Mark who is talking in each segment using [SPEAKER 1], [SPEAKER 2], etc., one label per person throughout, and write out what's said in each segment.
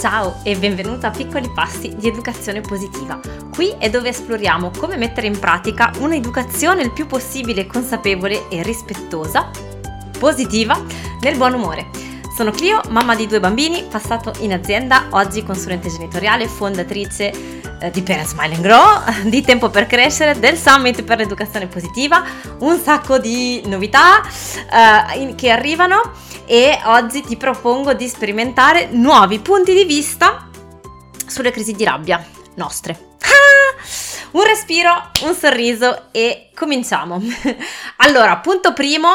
[SPEAKER 1] Ciao e benvenuta a Piccoli Passi di Educazione Positiva. Qui è dove esploriamo come mettere in pratica un'educazione il più possibile consapevole e rispettosa, positiva, nel buon umore. Sono Clio, mamma di due bambini, passato in azienda, oggi consulente genitoriale, fondatrice eh, di Parent Smile and Grow, di Tempo per Crescere, del Summit per l'Educazione Positiva, un sacco di novità eh, che arrivano e oggi ti propongo di sperimentare nuovi punti di vista sulle crisi di rabbia nostre. Ah! Un respiro, un sorriso e cominciamo. Allora, punto primo.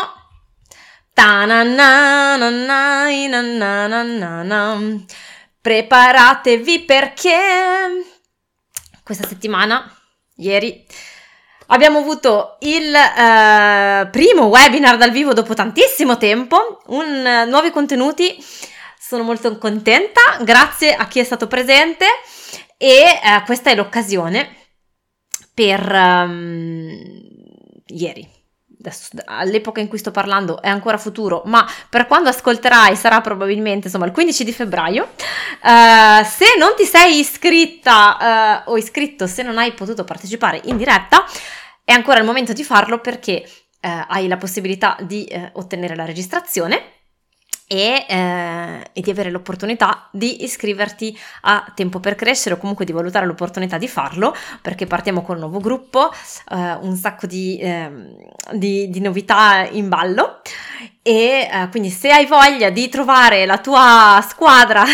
[SPEAKER 1] Preparatevi perché questa settimana, ieri, Abbiamo avuto il eh, primo webinar dal vivo dopo tantissimo tempo, un, eh, nuovi contenuti, sono molto contenta, grazie a chi è stato presente e eh, questa è l'occasione per um, ieri, all'epoca in cui sto parlando è ancora futuro, ma per quando ascolterai sarà probabilmente insomma il 15 di febbraio. Uh, se non ti sei iscritta uh, o iscritto, se non hai potuto partecipare in diretta, è ancora il momento di farlo perché uh, hai la possibilità di ottenere la registrazione e, eh, e, di avere l'opportunità di iscriverti a Tempo per Crescere o comunque di valutare l'opportunità di farlo perché partiamo con un nuovo gruppo, eh, un sacco di, eh, di, di, novità in ballo e eh, quindi se hai voglia di trovare la tua squadra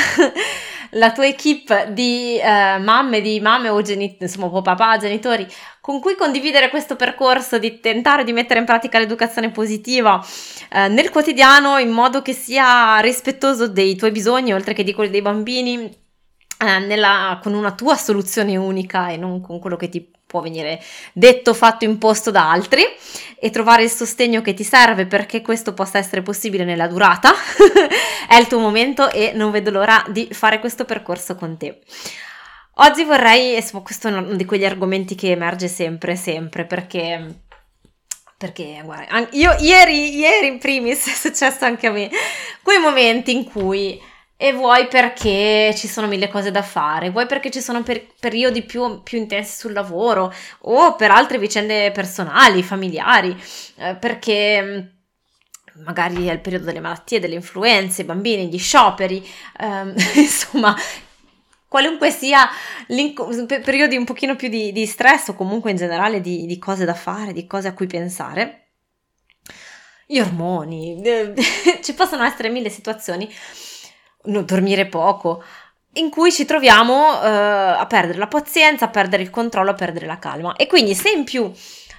[SPEAKER 1] la tua equip di eh, mamme, di mamme o genitori, insomma, papà, genitori, con cui condividere questo percorso di tentare di mettere in pratica l'educazione positiva eh, nel quotidiano in modo che sia rispettoso dei tuoi bisogni, oltre che di quelli dei bambini, eh, nella, con una tua soluzione unica e non con quello che ti può venire detto, fatto, imposto da altri e trovare il sostegno che ti serve perché questo possa essere possibile nella durata è il tuo momento e non vedo l'ora di fare questo percorso con te. Oggi vorrei, questo è uno di quegli argomenti che emerge sempre, sempre perché perché guarda, io ieri, ieri in primis è successo anche a me, quei momenti in cui e vuoi perché ci sono mille cose da fare, vuoi perché ci sono per- periodi più, più, intensi sul lavoro o per altre vicende personali, familiari, eh, perché mm, magari è il periodo delle malattie, delle influenze, i bambini, gli scioperi, ehm, insomma, qualunque sia periodi un pochino più di, di, stress o comunque in generale di, di cose da fare, di cose a cui pensare gli ormoni, ci possono essere mille situazioni dormire poco, in cui ci troviamo eh, a perdere la pazienza, a perdere il controllo, a perdere la calma. E quindi se in più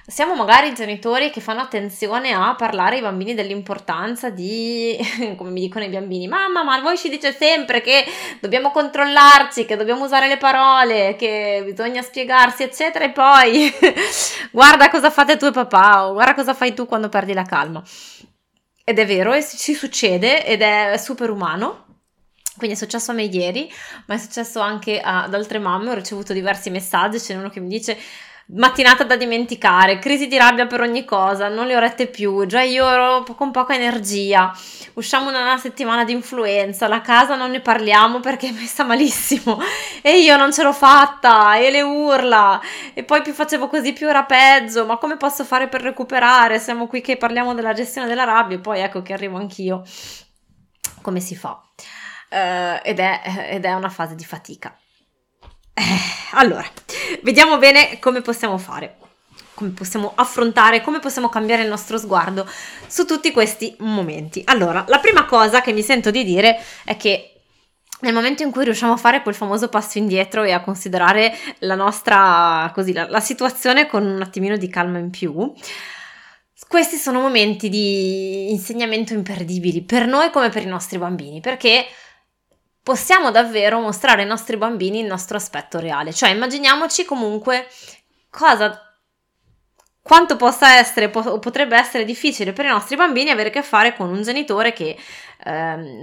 [SPEAKER 1] siamo magari genitori che fanno attenzione a parlare ai bambini dell'importanza di, come mi dicono i bambini, mamma, ma voi ci dice sempre che dobbiamo controllarci, che dobbiamo usare le parole, che bisogna spiegarsi, eccetera, e poi guarda cosa fate tu e papà, o guarda cosa fai tu quando perdi la calma. Ed è vero, e ci succede ed è super umano, quindi è successo a me ieri, ma è successo anche ad altre mamme. Ho ricevuto diversi messaggi, c'è uno che mi dice mattinata da dimenticare, crisi di rabbia per ogni cosa, non le ho rette più, già io ero con poca energia, usciamo da una settimana di influenza, la casa non ne parliamo perché è messa malissimo e io non ce l'ho fatta e le urla e poi più facevo così più era peggio, ma come posso fare per recuperare? Siamo qui che parliamo della gestione della rabbia e poi ecco che arrivo anch'io. Come si fa? eh, ed, è, ed è una fase di fatica. Eh, allora, vediamo bene come possiamo fare, come possiamo affrontare, come possiamo cambiare il nostro sguardo su tutti questi momenti. Allora, la prima cosa che mi sento di dire è che nel momento in cui riusciamo a fare quel famoso passo indietro e a considerare la nostra, così, la, la situazione con un attimino di calma in più, questi sono momenti di insegnamento imperdibili per noi come per i nostri bambini, perché possiamo davvero mostrare ai nostri bambini il nostro aspetto reale. Cioè immaginiamoci comunque cosa quanto possa essere o potrebbe essere difficile per i nostri bambini avere a che fare con un genitore che eh,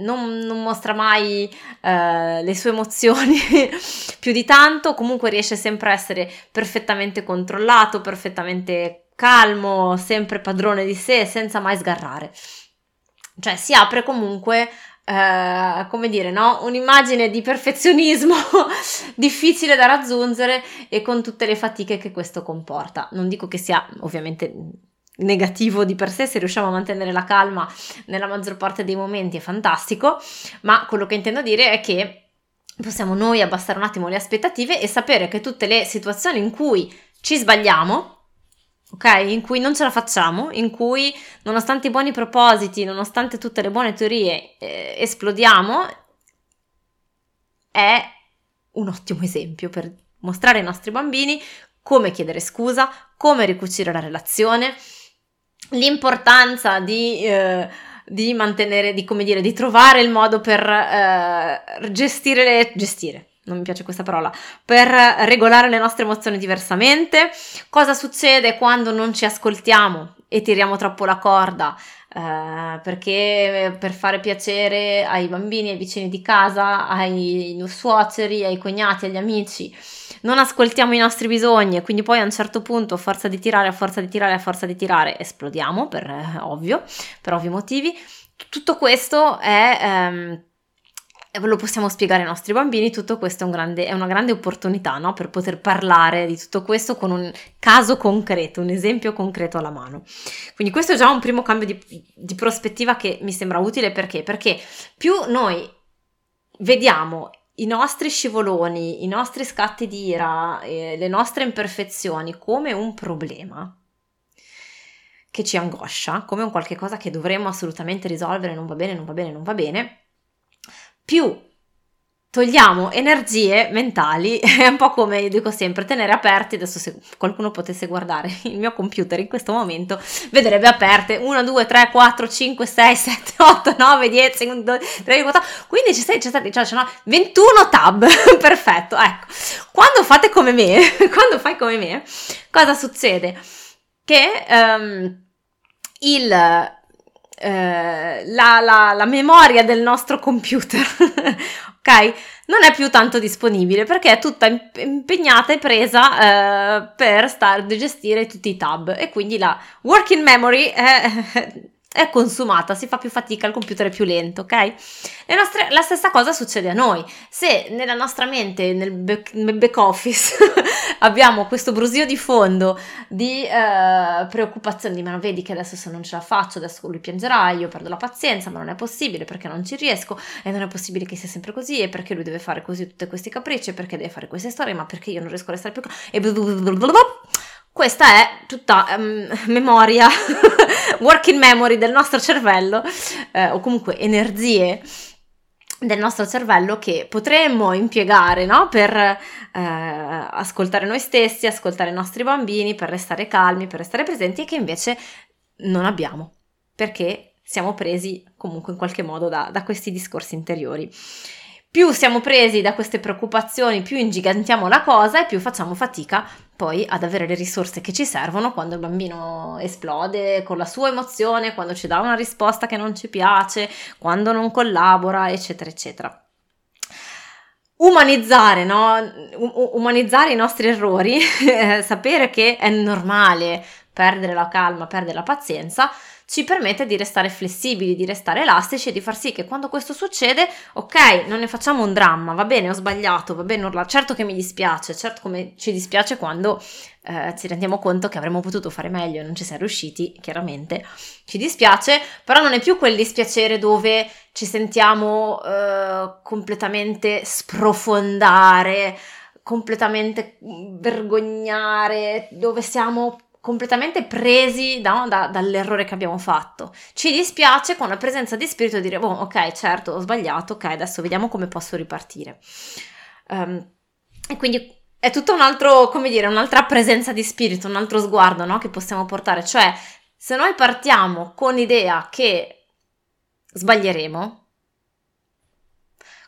[SPEAKER 1] non, non, mostra mai eh, le sue emozioni più di tanto, comunque riesce sempre a essere perfettamente controllato, perfettamente calmo, sempre padrone di sé, senza mai sgarrare. Cioè si apre comunque eh, come dire, no? un'immagine di perfezionismo difficile da raggiungere e con tutte le fatiche che questo comporta. Non dico che sia ovviamente negativo di per sé, se riusciamo a mantenere la calma nella maggior parte dei momenti è fantastico, ma quello che intendo dire è che possiamo noi abbassare un attimo le aspettative e sapere che tutte le situazioni in cui ci sbagliamo, ok? In cui non ce la facciamo, in cui nonostante i buoni propositi, nonostante tutte le buone teorie, eh, esplodiamo, è un ottimo esempio per mostrare ai nostri bambini come chiedere scusa, come ricucire la relazione, l'importanza di... Eh, di mantenere, di come dire, di trovare il modo per eh, gestire, le, gestire, non mi piace questa parola, per regolare le nostre emozioni diversamente. Cosa succede quando non ci ascoltiamo e tiriamo troppo la corda? Eh, perché per fare piacere ai bambini, ai vicini di casa, ai suoceri, ai cognati, agli amici, non ascoltiamo i nostri bisogni e quindi poi a un certo punto, a forza di tirare, a forza di tirare, a forza di tirare, esplodiamo per eh, ovvio, per ovvi motivi. Tutto questo è... Ehm, lo possiamo spiegare ai nostri bambini, tutto questo è, un grande, è una grande opportunità no? per poter parlare di tutto questo con un caso concreto, un esempio concreto alla mano. Quindi questo è già un primo cambio di, di prospettiva che mi sembra utile perché? Perché più noi vediamo i nostri scivoloni, i nostri scatti di ira, eh, le nostre imperfezioni come un problema, che ci angoscia, come un qualche cosa che dovremmo assolutamente risolvere, non va bene, non va bene, non va bene, più togliamo energie mentali, è un po' come io dico sempre, tenere aperti, adesso se qualcuno potesse guardare il mio computer in questo momento, vedrebbe aperte 1, 2, 3, 4, 5, 6, 7, 8, 9, 10, 11, 13, 14, 15, 16, 17, 18, 19, 21 tab, perfetto, ecco, quando fate come me, quando fai come me, cosa succede? Che um, il eh, la, la, la memoria del nostro computer, ok? Non è più tanto disponibile perché è tutta impegnata e presa eh, per star- gestire tutti i tab e quindi la working memory è è consumata, si fa più fatica, il computer è più lento, ok? Nostre, la stessa cosa succede a noi. Se nella nostra mente, nel back, nel back office, abbiamo questo brusio di fondo di eh, preoccupazione, di ma vedi che adesso se non ce la faccio, adesso lui piangerà, io perdo la pazienza, ma non è possibile perché non ci riesco, e non è possibile che sia sempre così, e perché lui deve fare così tutti questi capricci, perché deve fare queste storie, ma perché io non riesco a restare più... E blablabla questa è tutta um, memoria, work in memory del nostro cervello, eh, o comunque energie del nostro cervello che potremmo impiegare no? per eh, ascoltare noi stessi, ascoltare i nostri bambini, per restare calmi, per restare presenti e che invece non abbiamo perché siamo presi comunque in qualche modo da, da questi discorsi interiori più siamo presi da queste preoccupazioni, più ingigantiamo la cosa e più facciamo fatica poi ad avere le risorse che ci servono quando il bambino esplode con la sua emozione, quando ci dà una risposta che non ci piace, quando non collabora, eccetera, eccetera. Umanizzare, no? umanizzare i nostri errori, eh, sapere che è normale perdere la calma, perdere la pazienza, ci permette di restare flessibili, di restare elastici e di far sì che quando questo succede, ok, non ne facciamo un dramma, va bene, ho sbagliato, va bene, urla, certo che mi dispiace, certo come ci dispiace quando eh, ci rendiamo conto che avremmo potuto fare meglio e non ci siamo riusciti, chiaramente ci dispiace, però non è più quel dispiacere dove ci sentiamo eh, completamente sprofondare completamente vergognare, dove siamo completamente presi da, da, dall'errore che abbiamo fatto. Ci dispiace con la presenza di spirito dire, oh, ok, certo, ho sbagliato, ok, adesso vediamo come posso ripartire. Um, e quindi è tutto un altro, come dire, un'altra presenza di spirito, un altro sguardo no, che possiamo portare. Cioè, se noi partiamo con l'idea che sbaglieremo,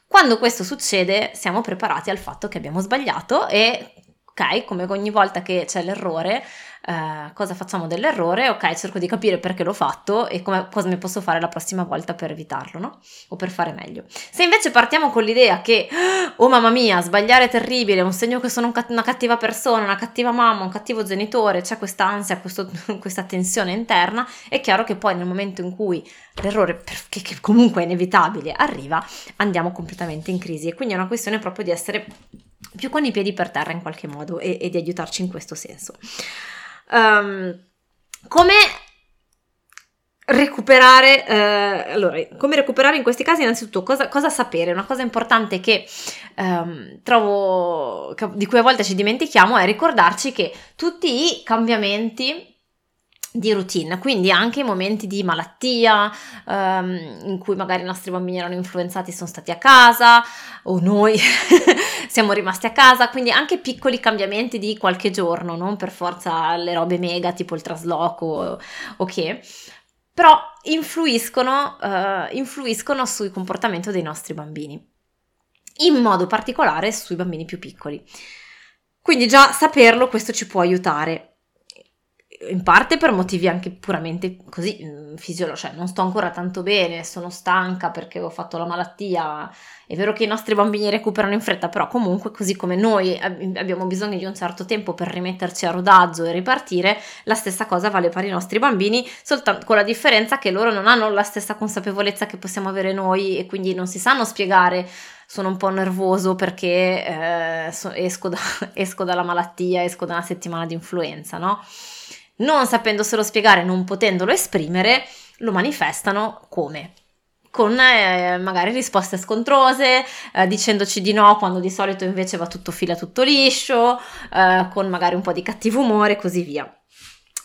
[SPEAKER 1] quando questo succede siamo preparati al fatto che abbiamo sbagliato e Ok, come ogni volta che c'è l'errore, eh, cosa facciamo dell'errore? Ok, cerco di capire perché l'ho fatto e come, cosa ne posso fare la prossima volta per evitarlo, no? O per fare meglio. Se invece partiamo con l'idea che, oh mamma mia, sbagliare è terribile, è un segno che sono una cattiva persona, una cattiva mamma, un cattivo genitore, c'è questa ansia, questo, questa tensione interna, è chiaro che poi nel momento in cui l'errore, che, che comunque è inevitabile, arriva, andiamo completamente in crisi. E quindi è una questione proprio di essere più con i piedi per terra in qualche modo e, e di aiutarci in questo senso. Um, come recuperare eh, allora come recuperare in questi casi innanzitutto cosa, cosa sapere una cosa importante che ehm, trovo che, di cui a volte ci dimentichiamo è ricordarci che tutti i cambiamenti di routine, quindi anche i momenti di malattia um, in cui magari i nostri bambini erano influenzati sono stati a casa o noi siamo rimasti a casa, quindi anche piccoli cambiamenti di qualche giorno, non per forza le robe mega tipo il trasloco o okay, che, però influiscono, uh, influiscono sul comportamento dei nostri bambini, in modo particolare sui bambini più piccoli. Quindi già saperlo questo ci può aiutare in parte per motivi anche puramente così mm, fisiologici, cioè non sto ancora tanto bene, sono stanca perché ho fatto la malattia. È vero che i nostri bambini recuperano in fretta, però comunque così come noi abbiamo bisogno di un certo tempo per rimetterci a rodaggio e ripartire, la stessa cosa vale per i nostri bambini, soltanto con la differenza che loro non hanno la stessa consapevolezza che possiamo avere noi e quindi non si sanno spiegare sono un po' nervoso perché eh, so, esco, da, esco dalla malattia, esco da una settimana di influenza, no? non sapendoselo spiegare, non potendolo esprimere, lo manifestano come? Con eh, magari risposte scontrose, eh, dicendoci di no quando di solito invece va tutto fila, tutto liscio, eh, con magari un po' di cattivo umore e così via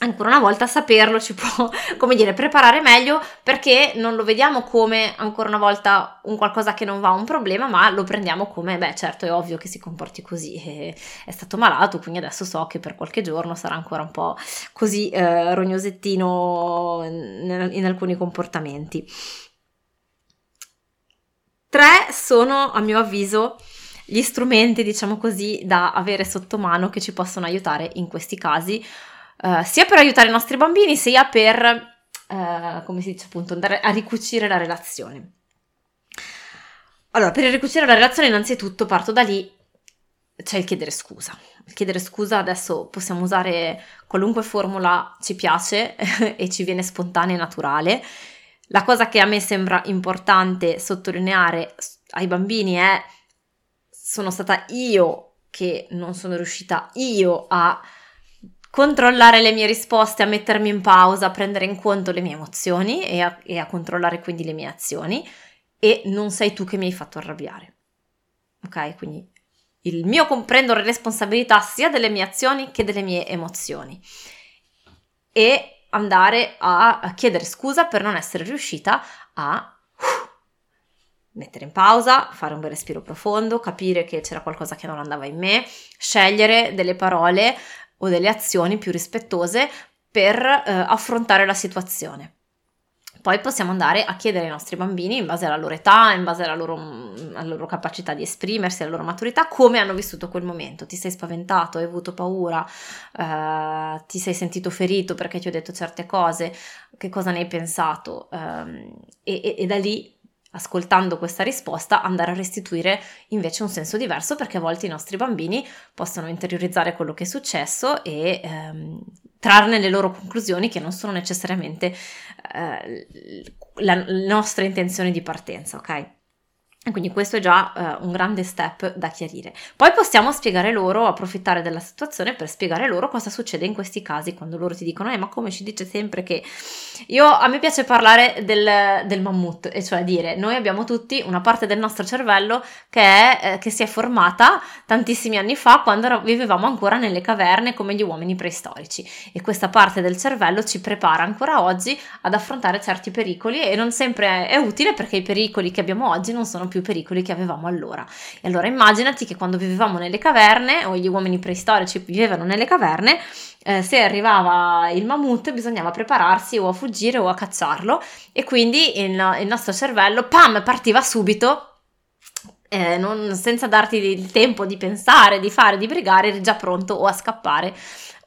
[SPEAKER 1] ancora una volta saperlo ci può, come dire, preparare meglio perché non lo vediamo come ancora una volta un qualcosa che non va, un problema, ma lo prendiamo come, beh certo è ovvio che si comporti così, è stato malato, quindi adesso so che per qualche giorno sarà ancora un po' così eh, rognosettino in, in alcuni comportamenti. Tre sono, a mio avviso, gli strumenti, diciamo così, da avere sotto mano che ci possono aiutare in questi casi. Eh, sia per aiutare i nostri bambini sia per, uh, come si dice appunto, andare a ricucire la relazione. Allora, per ricucire la relazione innanzitutto parto da lì, c'è il chiedere scusa. Il chiedere scusa adesso possiamo usare qualunque formula ci piace e ci viene spontanea e naturale. La cosa che a me sembra importante sottolineare ai bambini è sono stata io che non sono riuscita io a controllare le mie risposte, a mettermi in pausa, a prendere in conto le mie emozioni e a, e a controllare quindi le mie azioni e non sei tu che mi hai fatto arrabbiare. Ok? Quindi il mio comprendere responsabilità sia delle mie azioni che delle mie emozioni e andare a chiedere scusa per non essere riuscita a uh, mettere in pausa, fare un bel respiro profondo, capire che c'era qualcosa che non andava in me, scegliere delle parole o delle azioni più rispettose per eh, affrontare la situazione. Poi possiamo andare a chiedere ai nostri bambini, in base alla loro età, in base alla loro, mm, alla loro, capacità di esprimersi, alla loro maturità, come hanno vissuto quel momento. Ti sei spaventato, hai avuto paura, eh, ti sei sentito ferito perché ti ho detto certe cose, che cosa ne hai pensato? Eh, e, e, e da lì ascoltando questa risposta, andare a restituire invece un senso diverso perché a volte i nostri bambini possono interiorizzare quello che è successo e ehm, trarne le loro conclusioni che non sono necessariamente eh, la nostra intenzione di partenza, ok? Quindi questo è già uh, un grande step da chiarire. Poi possiamo spiegare loro, approfittare della situazione per spiegare loro cosa succede in questi casi, quando loro ti dicono, eh ma come ci dice sempre che... Io, a me piace parlare del, del mammut, e cioè dire, noi abbiamo tutti una parte del nostro cervello che, è, eh, che si è formata tantissimi anni fa quando vivevamo ancora nelle caverne come gli uomini preistorici e questa parte del cervello ci prepara ancora oggi ad affrontare certi pericoli e non sempre è, è utile perché i pericoli che abbiamo oggi non sono più pericoli che avevamo allora. E allora immaginati che quando vivevamo nelle caverne, o gli uomini preistorici vivevano nelle caverne, eh, se arrivava il mammut bisognava prepararsi o a fuggire o a cacciarlo e quindi il, il nostro cervello, pam, partiva subito eh, non, senza darti il tempo di pensare, di fare, di brigare, eri già pronto o a scappare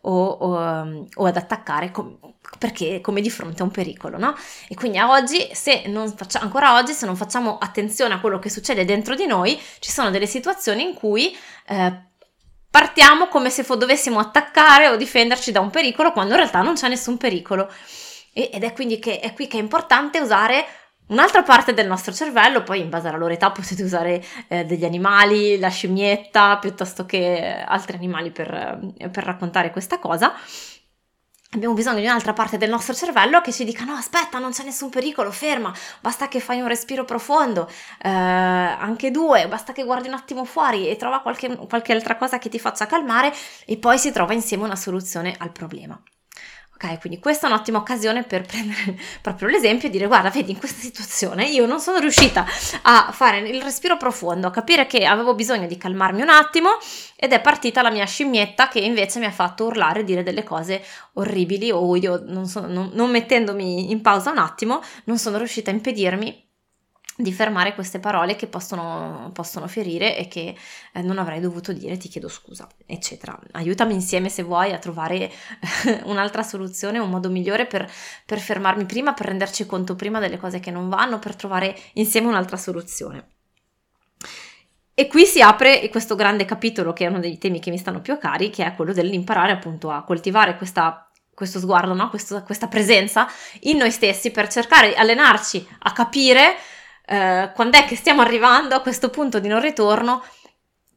[SPEAKER 1] o, o, ehm, o ad attaccare com- perché come di fronte a un pericolo, no? E quindi oggi, se non faccia- ancora oggi, se non facciamo attenzione a quello che succede dentro di noi, ci sono delle situazioni in cui eh, partiamo come se fo- dovessimo attaccare o difenderci da un pericolo quando in realtà non c'è nessun pericolo. E- ed è quindi che è qui che è importante usare Un'altra parte del nostro cervello, poi in base alla loro età potete usare eh, degli animali, la scimmietta, piuttosto che altri animali per, eh, per raccontare questa cosa, abbiamo bisogno di un'altra parte del nostro cervello che ci dica no aspetta non c'è nessun pericolo ferma basta che fai un respiro profondo eh, anche due basta che guardi un attimo fuori e trova qualche, qualche altra cosa che ti faccia calmare e poi si trova insieme una soluzione al problema Ok, quindi questa è un'ottima occasione per prendere proprio l'esempio e dire guarda, vedi, in questa situazione io non sono riuscita a fare il respiro profondo, a capire che avevo bisogno di calmarmi un attimo ed è partita la mia scimmietta che invece mi ha fatto urlare e dire delle cose orribili o io non, so, non, non mettendomi in pausa un attimo non sono riuscita a impedirmi di fermare queste parole che possono, possono ferire e che eh, non avrei dovuto dire, ti chiedo scusa, eccetera. Aiutami insieme se vuoi a trovare un'altra soluzione, un modo migliore per, per fermarmi prima, per renderci conto prima delle cose che non vanno, per trovare insieme un'altra soluzione. E qui si apre questo grande capitolo che è uno dei temi che mi stanno più a cari, che è quello dell'imparare appunto a coltivare questa questo sguardo, no? questo, questa presenza in noi stessi per cercare di allenarci a capire eh, quando è che stiamo arrivando a questo punto di non ritorno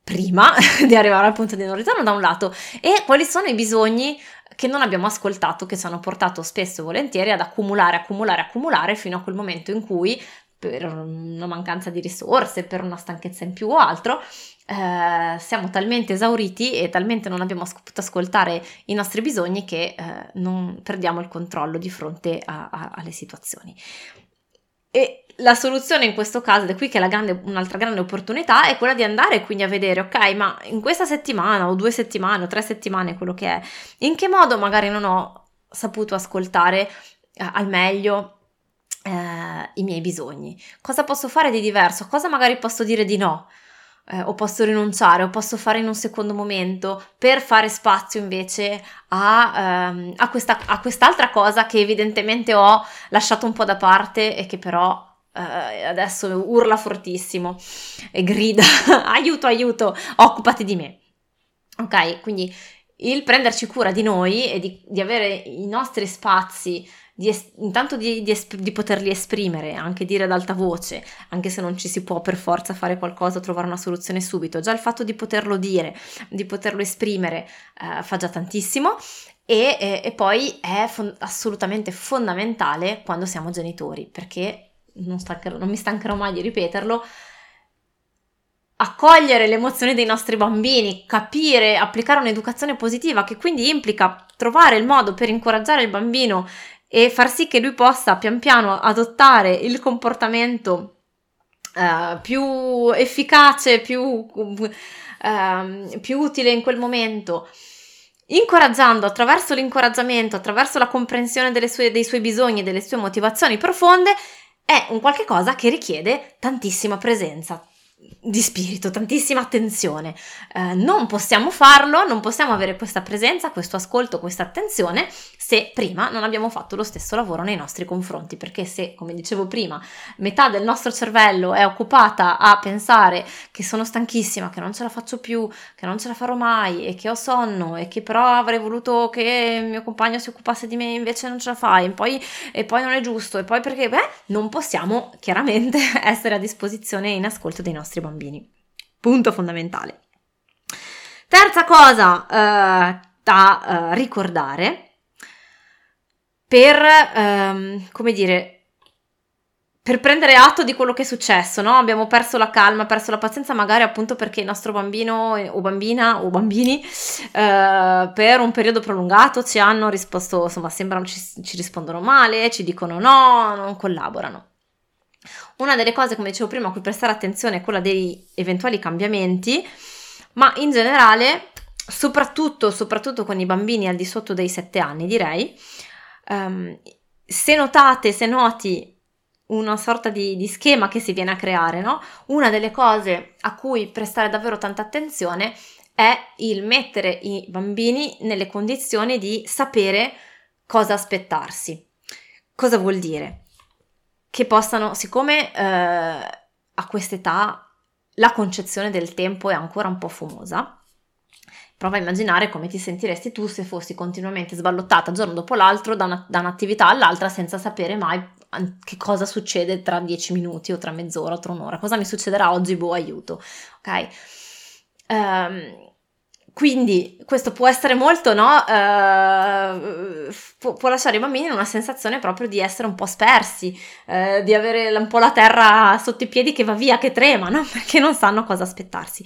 [SPEAKER 1] prima di arrivare al punto di non ritorno da un lato e quali sono i bisogni che non abbiamo ascoltato, che ci hanno portato spesso e volentieri ad accumulare, accumulare, accumulare fino a quel momento in cui per una mancanza di risorse, per una stanchezza in più o altro, eh, siamo talmente esauriti e talmente non abbiamo potuto ascoltare i nostri bisogni che eh, non perdiamo il controllo di fronte a, a, alle situazioni. E la soluzione in questo caso, ed è qui che è grande, un'altra grande opportunità, è quella di andare quindi a vedere, ok, ma in questa settimana o due settimane o tre settimane, quello che è, in che modo magari non ho saputo ascoltare eh, al meglio eh, i miei bisogni? Cosa posso fare di diverso? Cosa magari posso dire di no? eh, o posso rinunciare o posso fare in un secondo momento per fare spazio invece a, ehm, a, questa, a quest'altra cosa che evidentemente ho lasciato un po' da parte e che però eh, adesso urla fortissimo e grida aiuto aiuto occupati di me. Ok, quindi il prenderci cura di noi e di, di avere i nostri spazi di es- intanto di, di, es- di, poterli esprimere, anche dire ad alta voce, anche se non ci si può per forza fare qualcosa, trovare una soluzione subito, già il fatto di poterlo dire, di poterlo esprimere eh, fa già tantissimo e, e, e poi è fon- assolutamente fondamentale quando siamo genitori, perché non, stancherò, non mi stancherò mai di ripeterlo, accogliere le emozioni dei nostri bambini, capire, applicare un'educazione positiva che quindi implica trovare il modo per incoraggiare il bambino e far sì che lui possa pian piano adottare il comportamento Uh, più efficace, più, uh, più, utile in quel momento. Incoraggiando attraverso l'incoraggiamento, attraverso la comprensione sue, dei suoi bisogni, delle sue motivazioni profonde, è un qualche cosa che richiede tantissima presenza, di spirito, tantissima attenzione. Eh, non possiamo farlo, non possiamo avere questa presenza, questo ascolto, questa attenzione se prima non abbiamo fatto lo stesso lavoro nei nostri confronti, perché se, come dicevo prima, metà del nostro cervello è occupata a pensare che sono stanchissima, che non ce la faccio più, che non ce la farò mai e che ho sonno e che però avrei voluto che mio compagno si occupasse di me e invece non ce la fai e poi, e poi non è giusto e poi perché, beh, non possiamo chiaramente essere a disposizione in ascolto dei nostri nostri bambini. Punto fondamentale. Terza cosa eh, da eh, ricordare per, ehm, come dire, per prendere atto di quello che è successo, no? Abbiamo perso la calma, perso la pazienza, magari appunto perché il nostro bambino o bambina o bambini eh, per un periodo prolungato ci hanno risposto, insomma, sembrano ci, ci rispondono male, ci dicono no, non collaborano. Una delle cose, come dicevo prima, a cui prestare attenzione è quella degli eventuali cambiamenti, ma in generale, soprattutto, soprattutto con i bambini al di sotto dei 7 anni, direi, um, se notate, se noti una sorta di, di, schema che si viene a creare, no? Una delle cose a cui prestare davvero tanta attenzione è il mettere i bambini nelle condizioni di sapere cosa aspettarsi. Cosa vuol dire? che possano, siccome eh, a quest'età la concezione del tempo è ancora un po' fumosa, prova a immaginare come ti sentiresti tu se fossi continuamente sballottata giorno dopo l'altro da, una, da un'attività all'altra senza sapere mai che cosa succede tra dieci minuti o tra mezz'ora o tra un'ora, cosa mi succederà oggi, boh, aiuto, ok? Um, quindi questo può essere molto, no? Uh, può, può, lasciare i bambini in una sensazione proprio di essere un po' spersi, uh, di avere un po' la terra sotto i piedi che va via, che trema, no? Perché non sanno cosa aspettarsi.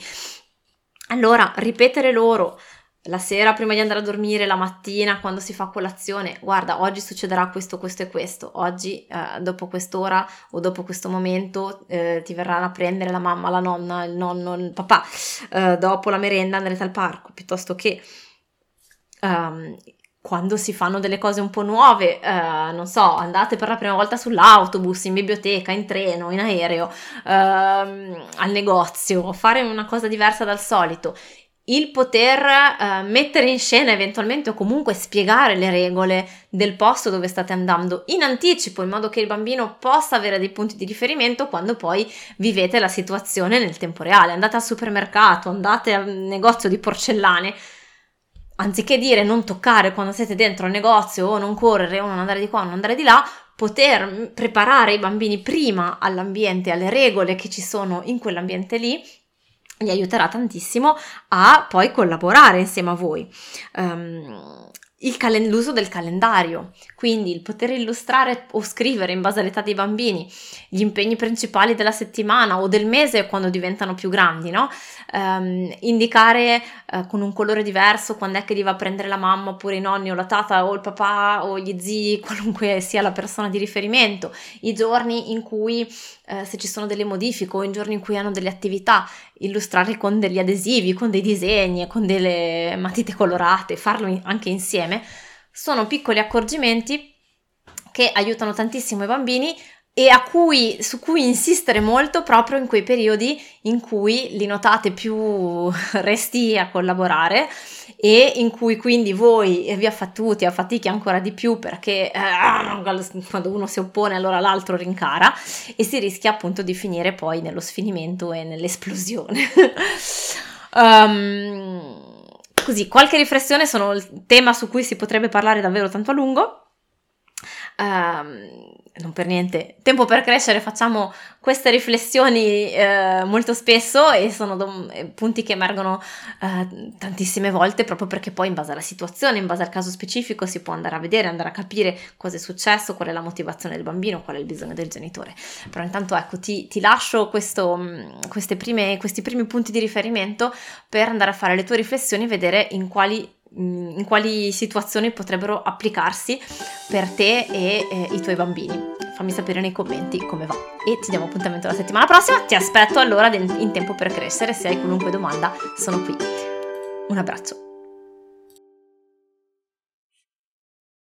[SPEAKER 1] Allora, ripetere loro la sera prima di andare a dormire, la mattina quando si fa colazione, guarda, oggi succederà questo, questo e questo, oggi eh, dopo quest'ora o dopo questo momento eh, ti verranno a prendere la mamma, la nonna, il nonno, il papà, eh, dopo la merenda andrete al parco, piuttosto che um, quando si fanno delle cose un po' nuove, eh, non so, andate per la prima volta sull'autobus, in biblioteca, in treno, in aereo, ehm, al negozio, fare una cosa diversa dal solito il poter eh, mettere in scena eventualmente o comunque spiegare le regole del posto dove state andando in anticipo in modo che il bambino possa avere dei punti di riferimento quando poi vivete la situazione nel tempo reale andate al supermercato andate al negozio di porcellane anziché dire non toccare quando siete dentro al negozio o non correre o non andare di qua o non andare di là poter mm, preparare i bambini prima all'ambiente alle regole che ci sono in quell'ambiente lì vi aiuterà tantissimo a poi collaborare insieme a voi. Um, calen- l'uso del calendario, quindi il poter illustrare o scrivere in base all'età dei bambini gli impegni principali della settimana o del mese quando diventano più grandi, no? Um, indicare uh, con un colore diverso quando è che li va a prendere la mamma oppure i nonni o la tata o il papà o gli zii, qualunque sia la persona di riferimento, i giorni in cui uh, se ci sono delle modifiche o i giorni in cui hanno delle attività, illustrare con degli adesivi, con dei disegni, con delle matite colorate, farlo in- anche insieme insieme, sono piccoli accorgimenti che aiutano tantissimo i bambini e cui, su cui insistere molto proprio in quei periodi in cui li notate più resti a collaborare e in cui quindi voi vi affatuti, affatichi ancora di più perché eh, quando uno si oppone allora l'altro rincara e si rischia appunto di finire poi nello sfinimento e nell'esplosione. um, Così, qualche riflessione sono il tema su cui si potrebbe parlare davvero tanto a lungo ehm, non per niente, tempo per crescere, facciamo queste riflessioni eh, molto spesso e sono dom- eh, punti che emergono eh, tantissime volte proprio perché poi in base alla situazione, in base al caso specifico si può andare a vedere, andare a capire cosa è successo, qual è la motivazione del bambino, qual è il bisogno del genitore. Però intanto ecco ti, ti lascio questo, mm, prime, questi primi punti di riferimento per andare a fare le tue riflessioni e vedere in quali Mm, in quali situazioni potrebbero applicarsi per te e eh, i tuoi bambini. Fammi sapere nei commenti come va. E ti diamo appuntamento la settimana prossima. Ti aspetto allora in tempo per crescere. Se hai qualunque domanda, sono qui. Un abbraccio.